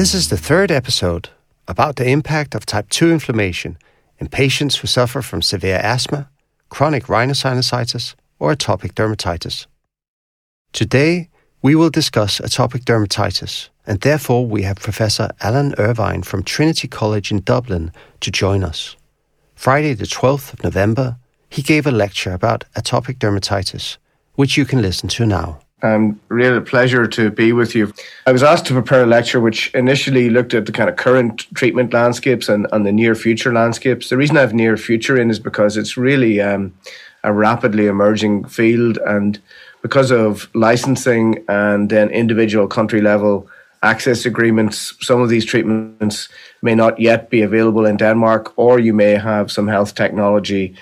This is the third episode about the impact of type 2 inflammation in patients who suffer from severe asthma, chronic rhinosinusitis, or atopic dermatitis. Today, we will discuss atopic dermatitis, and therefore we have Professor Alan Irvine from Trinity College in Dublin to join us. Friday, the 12th of November, he gave a lecture about atopic dermatitis, which you can listen to now. Um, really a pleasure to be with you. I was asked to prepare a lecture which initially looked at the kind of current treatment landscapes and, and the near future landscapes. The reason I have near future in is because it's really um, a rapidly emerging field and because of licensing and then individual country level access agreements, some of these treatments may not yet be available in Denmark, or you may have some health technology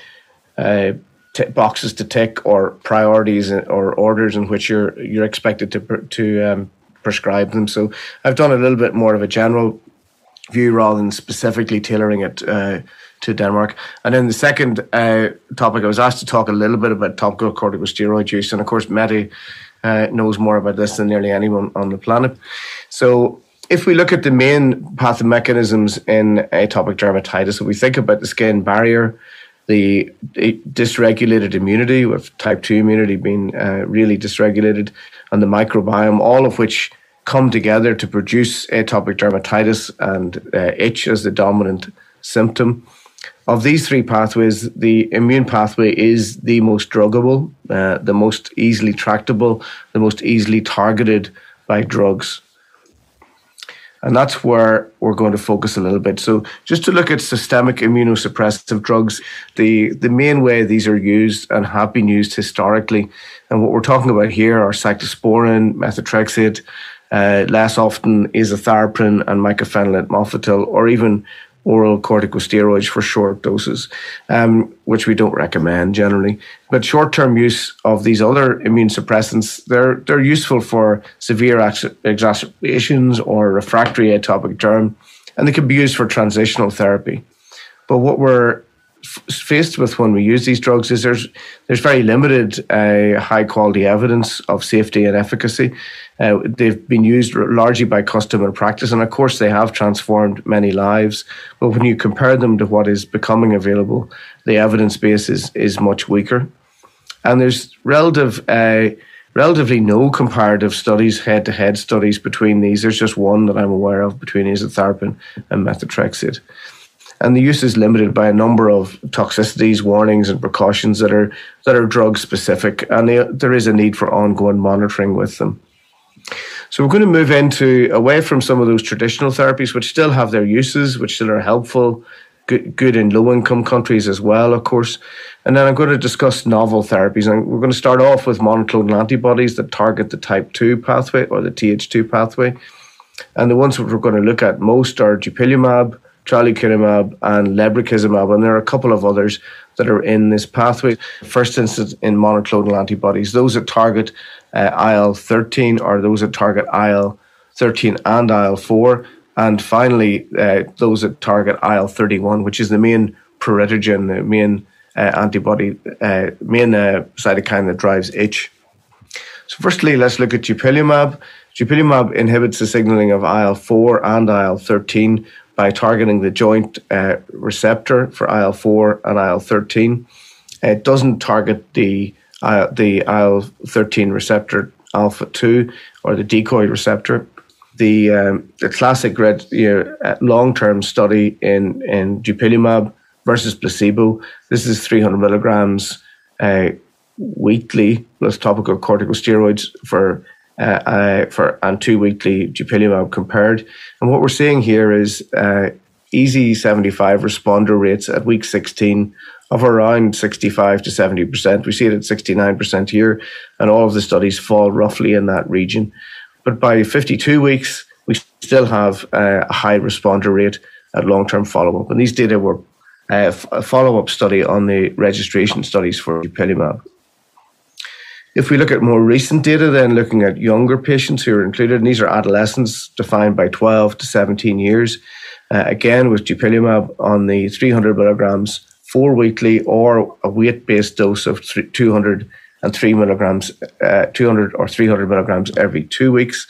uh, t- boxes to tick or priorities or orders in which you're you're expected to to um, prescribe them. So I've done a little bit more of a general view rather than specifically tailoring it uh, to Denmark. And then the second uh, topic, I was asked to talk a little bit about topical corticosteroid use, and of course, Mehdi uh, knows more about this than nearly anyone on the planet. So. If we look at the main pathomechanisms in atopic dermatitis, if we think about the skin barrier, the dysregulated immunity, with type 2 immunity being uh, really dysregulated, and the microbiome, all of which come together to produce atopic dermatitis and uh, itch as the dominant symptom. Of these three pathways, the immune pathway is the most druggable, uh, the most easily tractable, the most easily targeted by drugs. And that's where we're going to focus a little bit. So, just to look at systemic immunosuppressive drugs, the, the main way these are used and have been used historically, and what we're talking about here are cyclosporin, methotrexate, uh, less often azathioprine and mycophenolate mofetil, or even oral corticosteroids for short doses, um, which we don't recommend generally. But short-term use of these other immune suppressants, they're they're useful for severe exacerbations or refractory atopic derm, and they can be used for transitional therapy. But what we're faced with when we use these drugs is there's there's very limited uh, high quality evidence of safety and efficacy. Uh, they've been used largely by custom and practice, and of course they have transformed many lives. But when you compare them to what is becoming available, the evidence base is is much weaker, and there's relative. Uh, relatively no comparative studies, head-to-head studies between these. There's just one that I'm aware of between azathioprine and methotrexate and the use is limited by a number of toxicities, warnings, and precautions that are that are drug specific, and they, there is a need for ongoing monitoring with them. So we're going to move into away from some of those traditional therapies, which still have their uses, which still are helpful, good, good in low income countries as well, of course. And then I'm going to discuss novel therapies, and we're going to start off with monoclonal antibodies that target the type two pathway or the Th2 pathway. And the ones that we're going to look at most are dupilumab, tralokinumab and lebrikizumab, and there are a couple of others that are in this pathway. First instance in monoclonal antibodies, those that target uh, IL 13 or those that target IL 13 and IL 4. And finally, uh, those that target IL 31, which is the main pruritogen, the main uh, antibody, uh, main uh, cytokine that drives itch. So, firstly, let's look at dupilumab. Dupilumab inhibits the signaling of IL 4 and IL 13 by targeting the joint uh, receptor for IL 4 and IL 13. It doesn't target the, uh, the IL 13 receptor alpha 2 or the decoy receptor. The, um, the classic red, you know, uh, long term study in, in dupilumab versus placebo. This is 300 milligrams uh, weekly plus topical corticosteroids for uh, uh, for and two weekly dupilumab compared. And what we're seeing here is uh, EASI 75 responder rates at week 16 of around 65 to 70%. We see it at 69% here, and all of the studies fall roughly in that region. But by 52 weeks, we still have uh, a high responder rate at long term follow up. And these data were uh, a follow up study on the registration studies for dupilumab. If we look at more recent data, then looking at younger patients who are included, and these are adolescents defined by 12 to 17 years, uh, again with dupilumab on the 300 milligrams four weekly or a weight based dose of 200 and 3 milligrams, uh, 200 or 300 milligrams every two weeks.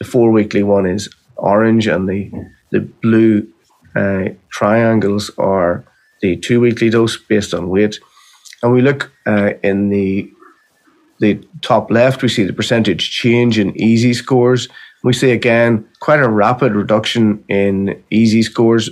The four weekly one is orange, and the the blue uh, triangles are the two weekly dose based on weight. And we look uh, in the the top left, we see the percentage change in EASI scores. We see again quite a rapid reduction in EASI scores,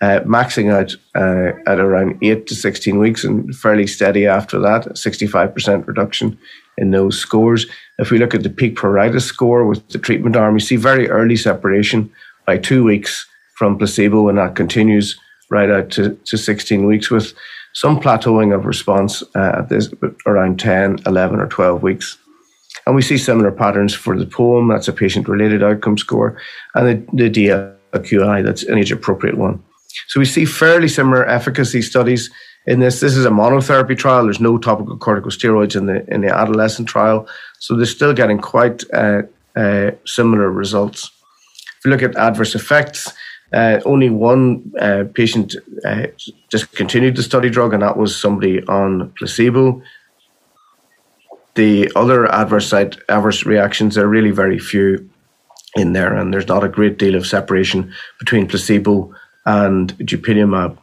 uh, maxing out uh, at around 8 to 16 weeks and fairly steady after that, 65% reduction in those scores. If we look at the peak pruritus score with the treatment arm, we see very early separation by two weeks from placebo, and that continues right out to, to 16 weeks with some plateauing of response uh, at this around 10, 11, or 12 weeks. And we see similar patterns for the POEM, that's a patient related outcome score, and the, the DLQI, that's an age appropriate one. So we see fairly similar efficacy studies in this. This is a monotherapy trial. There's no topical corticosteroids in the in the adolescent trial, so they're still getting quite uh, uh, similar results. If you look at adverse effects, uh, only one uh, patient uh, discontinued the study drug, and that was somebody on placebo. The other adverse side adverse reactions are really very few in there, and there's not a great deal of separation between placebo and dupilumab.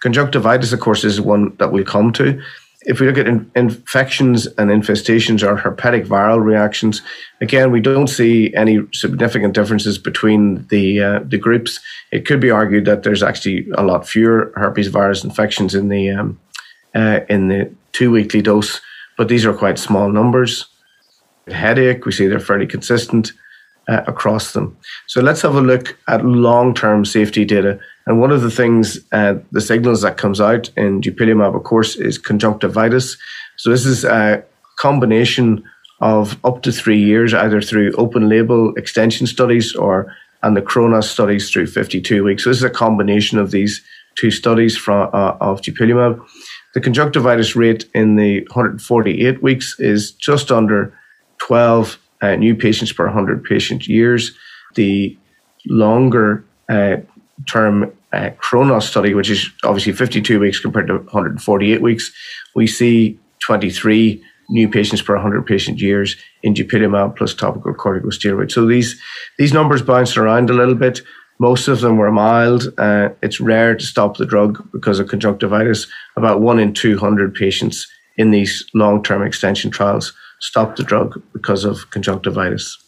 Conjunctivitis, of course, is one that we'll come to if we look at in, infections and infestations or herpetic viral reactions, again, we don't see any significant differences between the uh, the groups. It could be argued that there's actually a lot fewer herpes virus infections in the um, uh, in the two weekly dose, but these are quite small numbers. Headache, we see they're fairly consistent uh, across them. So let's have a look at long term safety data and one of the things, uh, the signals that comes out in dupilumab, of course, is conjunctivitis. So this is a combination of up to three years, either through open label extension studies or and the Chronos studies through 52 weeks. So this is a combination of these two studies from uh, of dupilumab. The conjunctivitis rate in the 148 weeks is just under 12 uh, new patients per 100 patient years. The longer uh, term uh, Chronos study, which is obviously 52 weeks compared to 148 weeks, we see 23 new patients per 100 patient years in dupilumab plus topical corticosteroid. So these these numbers bounce around a little bit. Most of them were mild. Uh, it's rare to stop the drug because of conjunctivitis. About one in 200 patients in these long term extension trials stop the drug because of conjunctivitis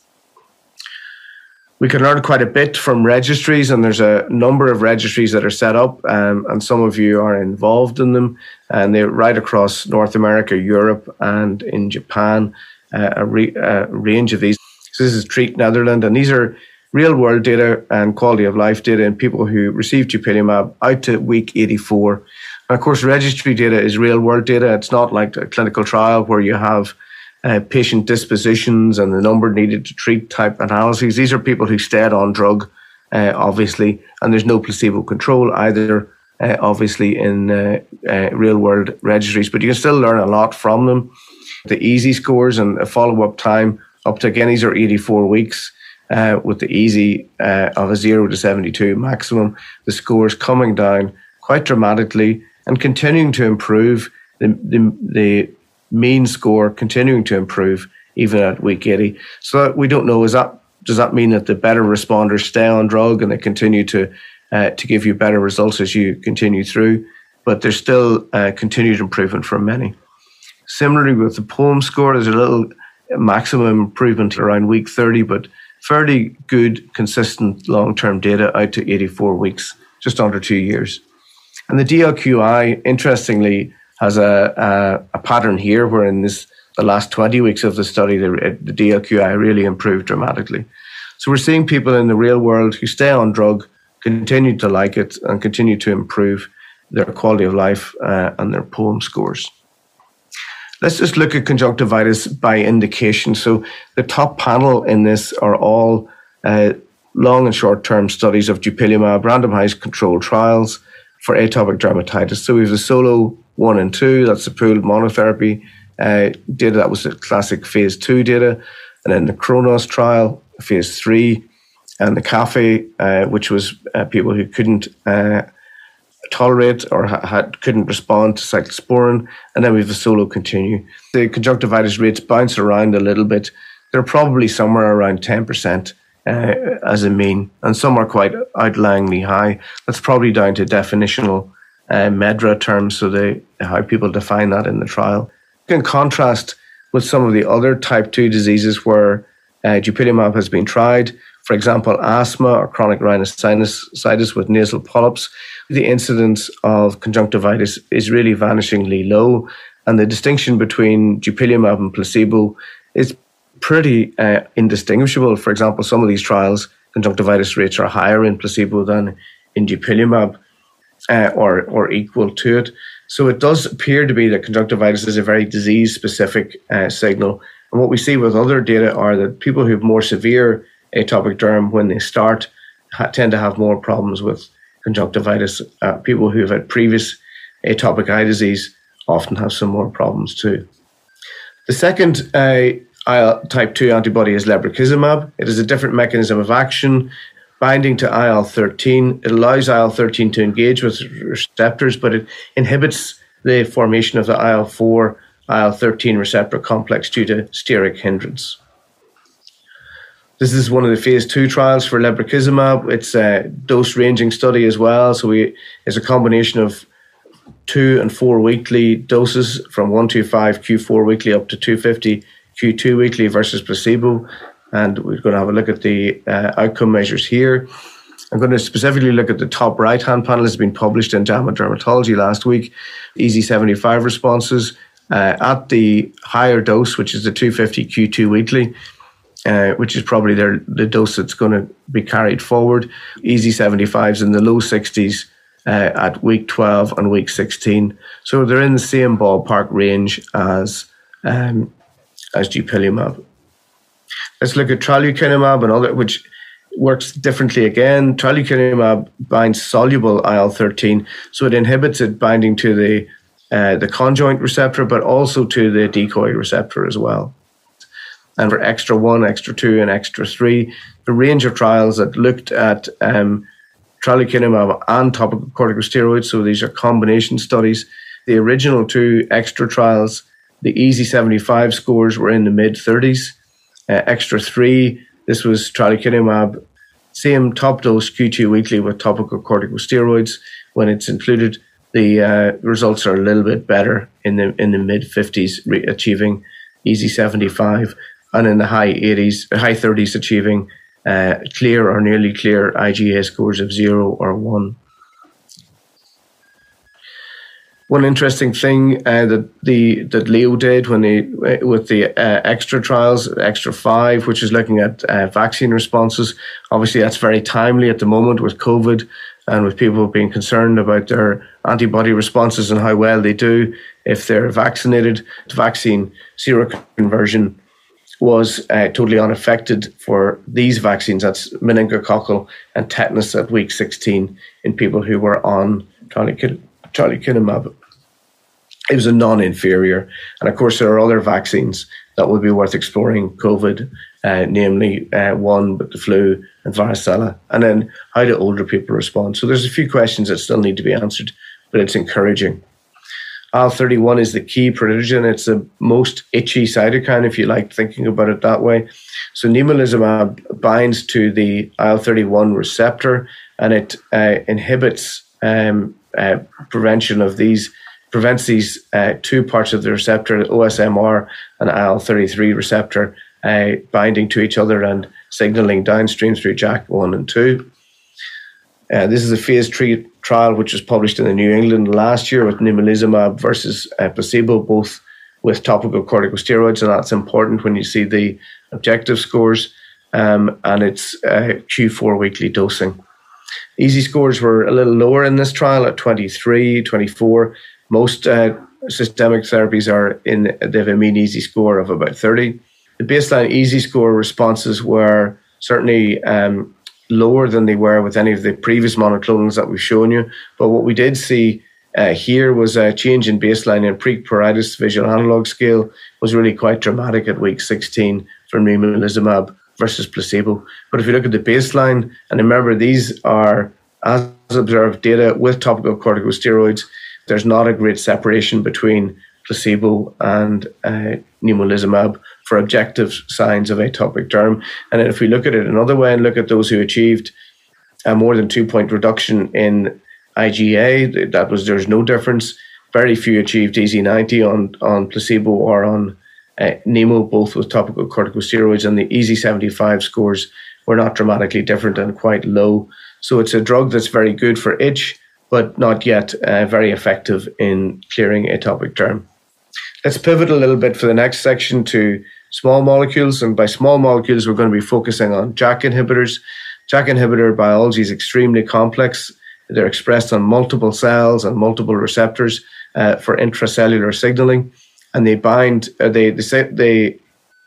we can learn quite a bit from registries, and there's a number of registries that are set up, um, and some of you are involved in them, and they're right across North America, Europe, and in Japan, uh, a, re- a, range of these. So this is Treat Netherlands, and these are real world data and quality of life data in people who received dupilumab out to week 84. And of course, registry data is real world data. It's not like a clinical trial where you have uh, patient dispositions and the number needed to treat type analyses. These are people who stayed on drug, uh, obviously, and there's no placebo control either, uh, obviously, in uh, uh, real world registries, but you can still learn a lot from them. The EASI scores and a follow up time up to again, these are 84 weeks. Uh, with the EASI of a 0 to 72 maximum, the scores coming down quite dramatically and continuing to improve. The, the, the mean score continuing to improve even at week 80. So we don't know is that does that mean that the better responders stay on drug and they continue to uh, to give you better results as you continue through? But there's still uh, continued improvement for many. Similarly, with the POEM score, there's a little maximum improvement around week 30, but fairly good, consistent long term data out to 84 weeks, just under two years. And the DLQI, interestingly, has a, a, a pattern here where in this the last 20 weeks of the study, the, the DLQI really improved dramatically. So we're seeing people in the real world who stay on drug, continue to like it, and continue to improve their quality of life uh, and their POEM scores. Let's just look at conjunctivitis by indication. So the top panel in this are all uh, long and short term studies of dupilumab, randomized controlled trials for atopic dermatitis. So we have the solo one and two. That's the pooled monotherapy uh, data. That was the classic phase two data. And then the Chronos trial, phase three, and the CAFE, uh, which was uh, people who couldn't uh, tolerate or had, couldn't respond to cyclosporin. And then we have the solo continue. The conjunctivitis rates bounce around a little bit. They're probably somewhere around 10% uh, as a mean, and some are quite outlyingly high. That's probably down to definitional uh, MedDRA terms, so they how people define that in the trial. In contrast with some of the other type 2 diseases where uh, dupilumab has been tried, for example, asthma or chronic rhinosinusitis with nasal polyps, the incidence of conjunctivitis is really vanishingly low. And the distinction between dupilumab and placebo is pretty uh, indistinguishable. For example, some of these trials, conjunctivitis rates are higher in placebo than in dupilumab uh, or, or equal to it. So it does appear to be that conjunctivitis is a very disease specific uh, signal. And what we see with other data are that people who have more severe atopic derm, when they start, ha- tend to have more problems with conjunctivitis. Uh, people who have had previous atopic eye disease often have some more problems too. The second uh, type 2 antibody is lebrikizumab. It is a different mechanism of action, binding to IL 13. It allows IL 13 to engage with receptors, but it inhibits the formation of the IL 4 IL 13 receptor complex due to steric hindrance. This is one of the phase two trials for lebrikizumab. It's a dose ranging study as well. So we, it's a combination of two and four weekly doses from 125 Q4 weekly up to 250 Q2 weekly versus placebo. And we're going to have a look at the uh, outcome measures here. I'm going to specifically look at the top right hand panel. It's been published in JAMA Dermatology last week. EASI 75 responses uh, at the higher dose, which is the 250 Q2 weekly uh, which is probably their, the dose that's going to be carried forward. EASI 75s in the low 60s uh, at week 12 and week 16. So they're in the same ballpark range as um, as dupilumab. Let's look at tralokinumab and other, which works differently again. Tralokinumab binds soluble IL 13, so it inhibits it binding to the uh, the conjoint receptor, but also to the decoy receptor as well and for ECZTRA one, ECZTRA two, and ECZTRA three. The range of trials that looked at um, tralokinumab and topical corticosteroids. So these are combination studies. The original two ECZTRA trials, the EASI 75 scores were in the mid 30s. Uh, ECZTRA three, this was tralokinumab, same top dose Q2 weekly with topical corticosteroids. When it's included, the uh, results are a little bit better in the in the mid 50s, re- achieving EASI 75 and in the high 80s, high 30s, achieving uh, clear or nearly clear IGA scores of zero or one. One interesting thing uh, that the that Leo did when he with the uh, ECZTRA trials, ECZTRA five, which is looking at uh, vaccine responses. Obviously, that's very timely at the moment with COVID and with people being concerned about their antibody responses and how well they do if they're vaccinated. Vaccine seroconversion was uh, totally unaffected for these vaccines. That's meningococcal and tetanus at week 16 in people who were on tralokinumab. It was a non-inferior, and of course there are other vaccines that would be worth exploring. COVID, uh, namely uh, one with the flu and varicella, and then how do older people respond? So there's a few questions that still need to be answered, but it's encouraging. IL-31 is the key pruritogen. It's the most itchy cytokine, if you like thinking about it that way. So nemolizumab binds to the IL-31 receptor, and it uh, inhibits um, uh, prevention of these, prevents these uh, two parts of the receptor, OSMR and IL-33 receptor, uh, binding to each other and signaling downstream through JAK1 and 2. Uh, this is a phase three trial which was published in the New England last year with nemolizumab versus uh, placebo, both with topical corticosteroids, and that's important when you see the objective scores. Um, and it's uh, Q4 weekly dosing. EASI scores were a little lower in this trial at 23, 24. Most uh, systemic therapies are in they have a mean EASI score of about 30. The baseline EASI score responses were certainly um, lower than they were with any of the previous monoclonals that we've shown you. But what we did see uh, here was a change in baseline and pre-pruritus visual analog scale was really quite dramatic at week 16 for nemolizumab versus placebo. But if you look at the baseline, and remember these are as observed data with topical corticosteroids, there's not a great separation between placebo, and uh, for objective signs of atopic derm. And if we look at it another way and look at those who achieved a more than two point reduction in IGA, that was there's no difference. Very few achieved EASI-90 on on placebo or on uh, Nemo, both with topical corticosteroids, and the EASI-75 scores were not dramatically different and quite low. So it's a drug that's very good for itch, but not yet uh, very effective in clearing atopic derm. Let's pivot a little bit for the next section to small molecules. And by small molecules, we're going to be focusing on JAK inhibitors. JAK inhibitor biology is extremely complex. They're expressed on multiple cells and multiple receptors uh, for intracellular signaling, and they bind. Uh, they they they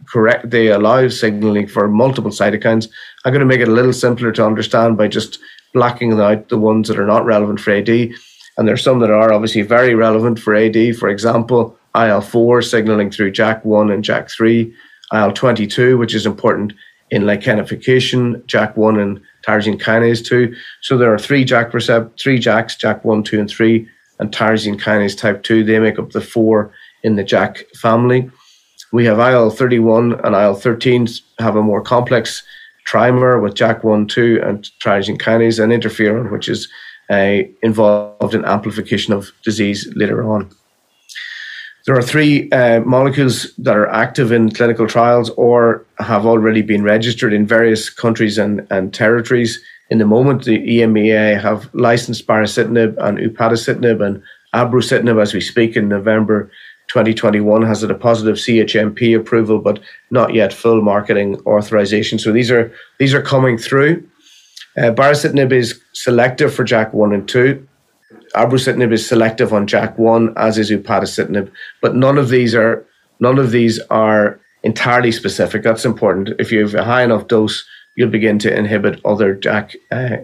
correct. They allow signaling for multiple cytokines. I'm going to make it a little simpler to understand by just blacking out the ones that are not relevant for AD. And there's some that are obviously very relevant for AD. For example, IL 4 signaling through JAK one and JAK three, IL 22, which is important in lichenification, JAK one and tyrosine kinase 2. So there are three JAK recept, three JAKs, JAK one, 2, and 3, and tyrosine kinase type 2. They make up the four in the JAK family. We have IL 31 and IL 13 have a more complex trimer with JAK1, 2, and tyrosine kinase, and interferon, which is uh, involved in amplification of disease later on. There are three uh, molecules that are active in clinical trials or have already been registered in various countries and, and territories. In the moment, the EMEA have licensed baricitinib and upadacitinib and abrocitinib as we speak in November 2021 has a positive CHMP approval, but not yet full marketing authorization. So these are these are coming through. Uh, baricitinib is selective for JAK1 and 2 abrocitinib is selective on JAK1, as is upadacitinib, but none of these are none of these are entirely specific. That's important. If you have a high enough dose, you'll begin to inhibit other JAK uh,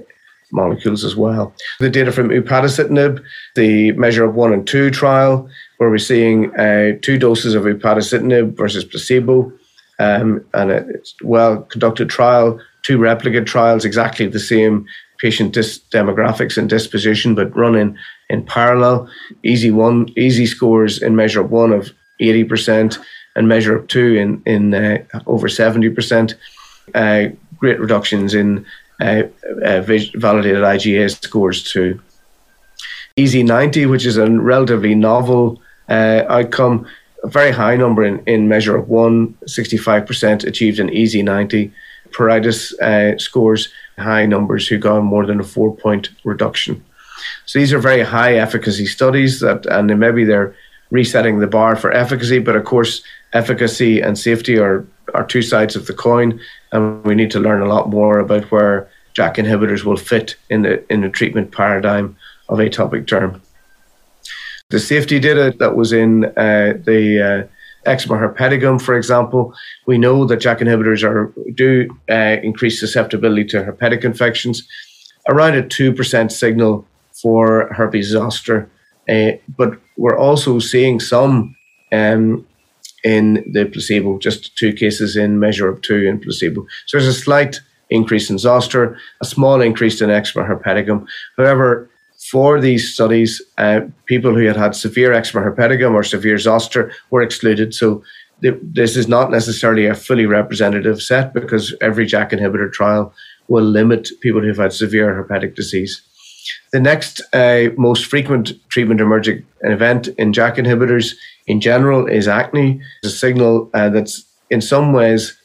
molecules as well. The data from upadacitinib, the measure up one and two trial, where we're seeing uh, two doses of upadacitinib versus placebo, um, and it's well conducted trial, two replicate trials, exactly the same patient dis- demographics and disposition, but running in parallel. EASI one, EASI scores in measure one of 80% and measure up two in, in uh, over 70%. Uh, great reductions in uh, uh validated IGA scores to. EASI 90, which is a relatively novel uh, outcome, a very high number in, in measure up one, 65% achieved an EASI-90. Pruritus uh, scores high numbers who got more than a four point reduction. So these are very high efficacy studies that, and maybe they're resetting the bar for efficacy, but of course, efficacy and safety are, are two sides of the coin, and we need to learn a lot more about where JAK inhibitors will fit in the in the treatment paradigm of atopic derm. The safety data that was in uh, the uh, eczema herpeticum, for example, we know that JAK inhibitors are do uh, increase susceptibility to herpetic infections, around a two percent signal for herpes zoster, uh, but we're also seeing some um, in the placebo, just two cases in measure up two in placebo. So there's a slight increase in zoster, a small increase in eczema herpeticum. However, for these studies, uh, people who had had severe eczema herpeticum or severe zoster were excluded. So th- this is not necessarily a fully representative set because every JAK inhibitor trial will limit people who've had severe herpetic disease. The next uh, most frequent treatment emergent event in JAK inhibitors in general is acne. It's a signal uh, that's in some ways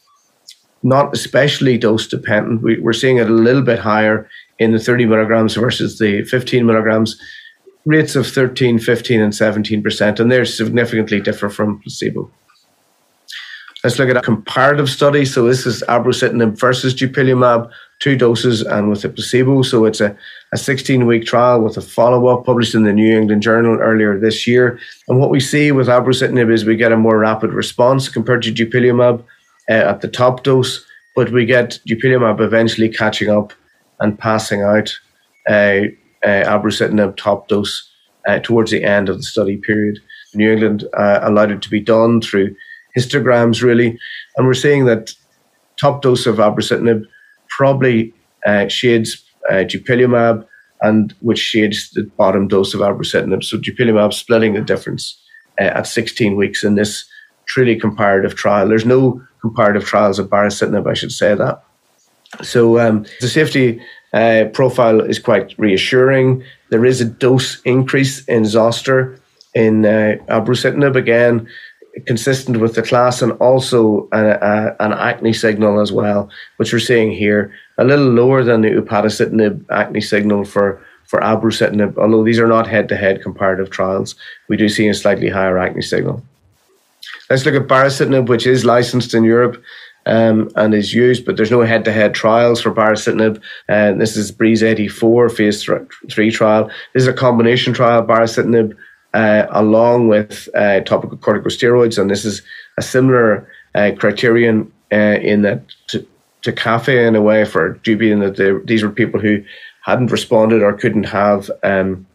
not especially dose dependent. We, are seeing it a little bit higher in the 30 milligrams versus the 15 milligrams, rates of 13, 15, and 17%, and they're significantly different from placebo. Let's look at a comparative study. So this is abrocitinib versus dupilumab, two doses and with a placebo. So it's a, a 16-week trial with a follow-up published in the New England Journal earlier this year. And what we see with abrocitinib is we get a more rapid response compared to dupilumab uh, at the top dose, but we get dupilumab eventually catching up and passing out uh, uh, abrocitinib top dose uh, towards the end of the study period. New England uh, allowed it to be done through histograms, really, and we're seeing that top dose of abrocitinib probably uh, shades uh, dupilumab, and which shades the bottom dose of abrocitinib. So dupilumab splitting the difference uh, at 16 weeks in this truly comparative trial. There's no comparative trials of baricitinib, I should say that. So um, the safety uh, profile is quite reassuring. There is a dose increase in zoster in uh, abrocitinib again, consistent with the class, and also a, a, an acne signal as well, which we're seeing here, a little lower than the upadacitinib acne signal for for abrocitinib. Although these are not head-to-head comparative trials, we do see a slightly higher acne signal. Let's look at baricitinib, which is licensed in Europe um, and is used, but there's no head-to-head trials for baricitinib. And uh, this is BREEZE-AD4 phase three trial. This is a combination trial, baricitinib uh, along with uh, topical corticosteroids, and this is a similar uh, criterion uh, in that to, to CAFE in a way for GB, in that they, these were people who hadn't responded or couldn't have um,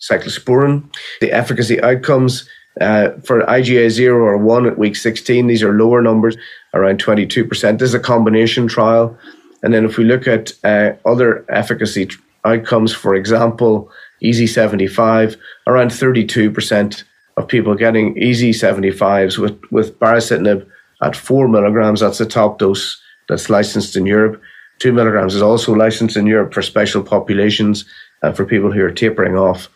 cyclosporin. The efficacy outcomes uh, for IGA 0 or 1 at week 16, these are lower numbers, around 22%. This is a combination trial. And then if we look at uh, other efficacy outcomes, for example, EASI 75, around 32% of people getting EASI 75s with, with baricitinib at 4 milligrams. That's the top dose that's licensed in Europe. 2 milligrams is also licensed in Europe for special populations and for people who are tapering off.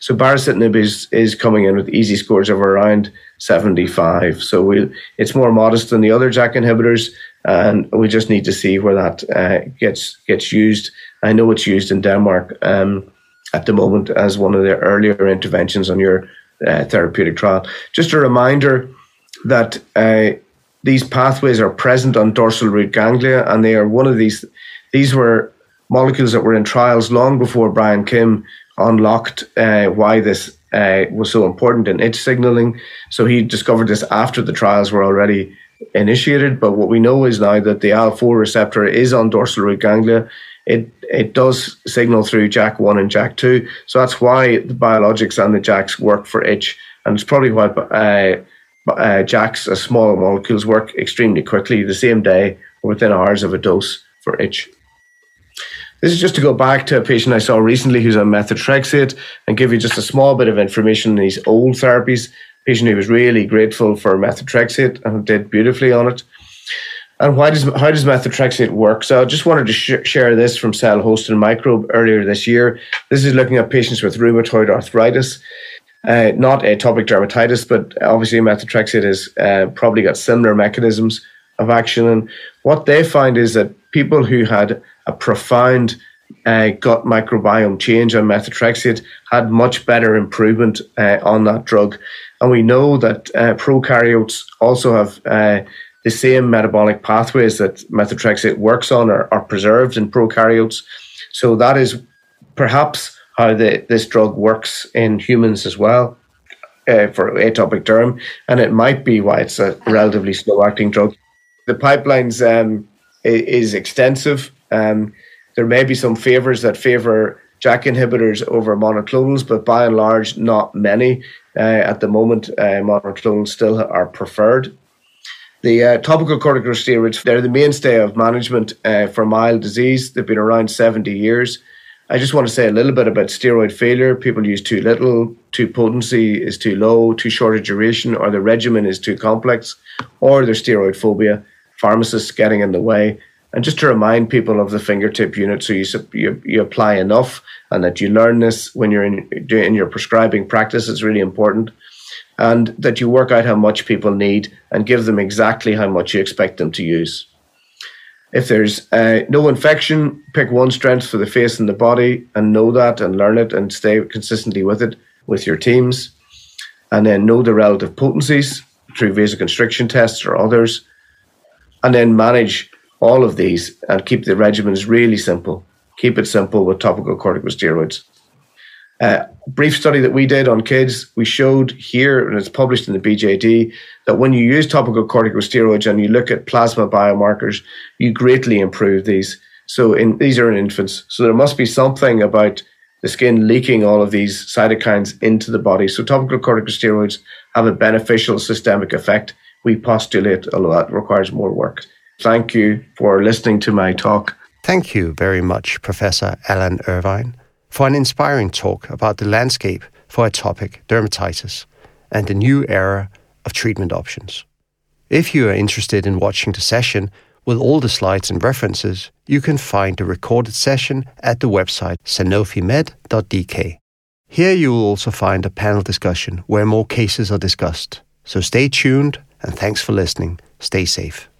So baricitinib is is coming in with EASI scores of around 75. So we it's more modest than the other JAK inhibitors, and we just need to see where that uh, gets gets used. I know it's used in Denmark um, at the moment as one of the earlier interventions on your uh, therapeutic trial. Just a reminder that uh, these pathways are present on dorsal root ganglia, and they are one of these. These were molecules that were in trials long before Brian Kim unlocked uh, why this uh, was so important in itch signaling. So he discovered this after the trials were already initiated. But what we know is now that the IL4 receptor is on dorsal root ganglia. It it does signal through JAK1 and JAK2. So that's why the biologics and the JAKs work for itch. And it's probably why uh, uh, as small molecules, work extremely quickly, the same day or within hours of a dose for itch. This is just to go back to a patient I saw recently who's on methotrexate and give you just a small bit of information on these old therapies. Patient who was really grateful for methotrexate and did beautifully on it. And why does how does methotrexate work? So I just wanted to sh- share this from Cell Host and Microbe earlier this year. This is looking at patients with rheumatoid arthritis, uh, not atopic dermatitis, but obviously methotrexate has uh, probably got similar mechanisms of action. And what they find is that people who had a profound uh, gut microbiome change on methotrexate had much better improvement uh, on that drug. And we know that uh, prokaryotes also have uh, the same metabolic pathways that methotrexate works on are, are preserved in prokaryotes. So that is perhaps how the, this drug works in humans as well. Uh, for atopic derm, and it might be why it's a relatively slow acting drug. The pipelines um, is extensive. Um, there may be some favors that favor JAK inhibitors over monoclonals, but by and large, not many. Uh, at the moment, uh, monoclonals still are preferred. The uh, topical corticosteroids, they're the mainstay of management uh, for mild disease. They've been around 70 years. I just want to say a little bit about steroid failure. People use too little, too potency is too low, too short a duration, or the regimen is too complex, or there's steroid phobia, pharmacists getting in the way. And just to remind people of the fingertip unit, so you, you, you apply enough and that you learn this when you're in, in your prescribing practice is really important. And that you work out how much people need and give them exactly how much you expect them to use. If there's uh, no infection, pick one strength for the face and the body and know that and learn it and stay consistently with it with your teams. And then know the relative potencies through vasoconstriction tests or others. And then manage all of these and keep the regimens really simple. Keep it simple with topical corticosteroids. Uh, brief study that we did on kids, we showed here, and it's published in the BJD, that when you use topical corticosteroids and you look at plasma biomarkers, you greatly improve these. So in, these are in infants. So there must be something about the skin leaking all of these cytokines into the body. So topical corticosteroids have a beneficial systemic effect. We postulate, although that requires more work. Thank you for listening to my talk. Thank you very much, Professor Alan Irvine, for an inspiring talk about the landscape for atopic dermatitis and the new era of treatment options. If you are interested in watching the session with all the slides and references, you can find the recorded session at the website sanofimed.dk. Here you will also find a panel discussion where more cases are discussed. So stay tuned and thanks for listening. Stay safe.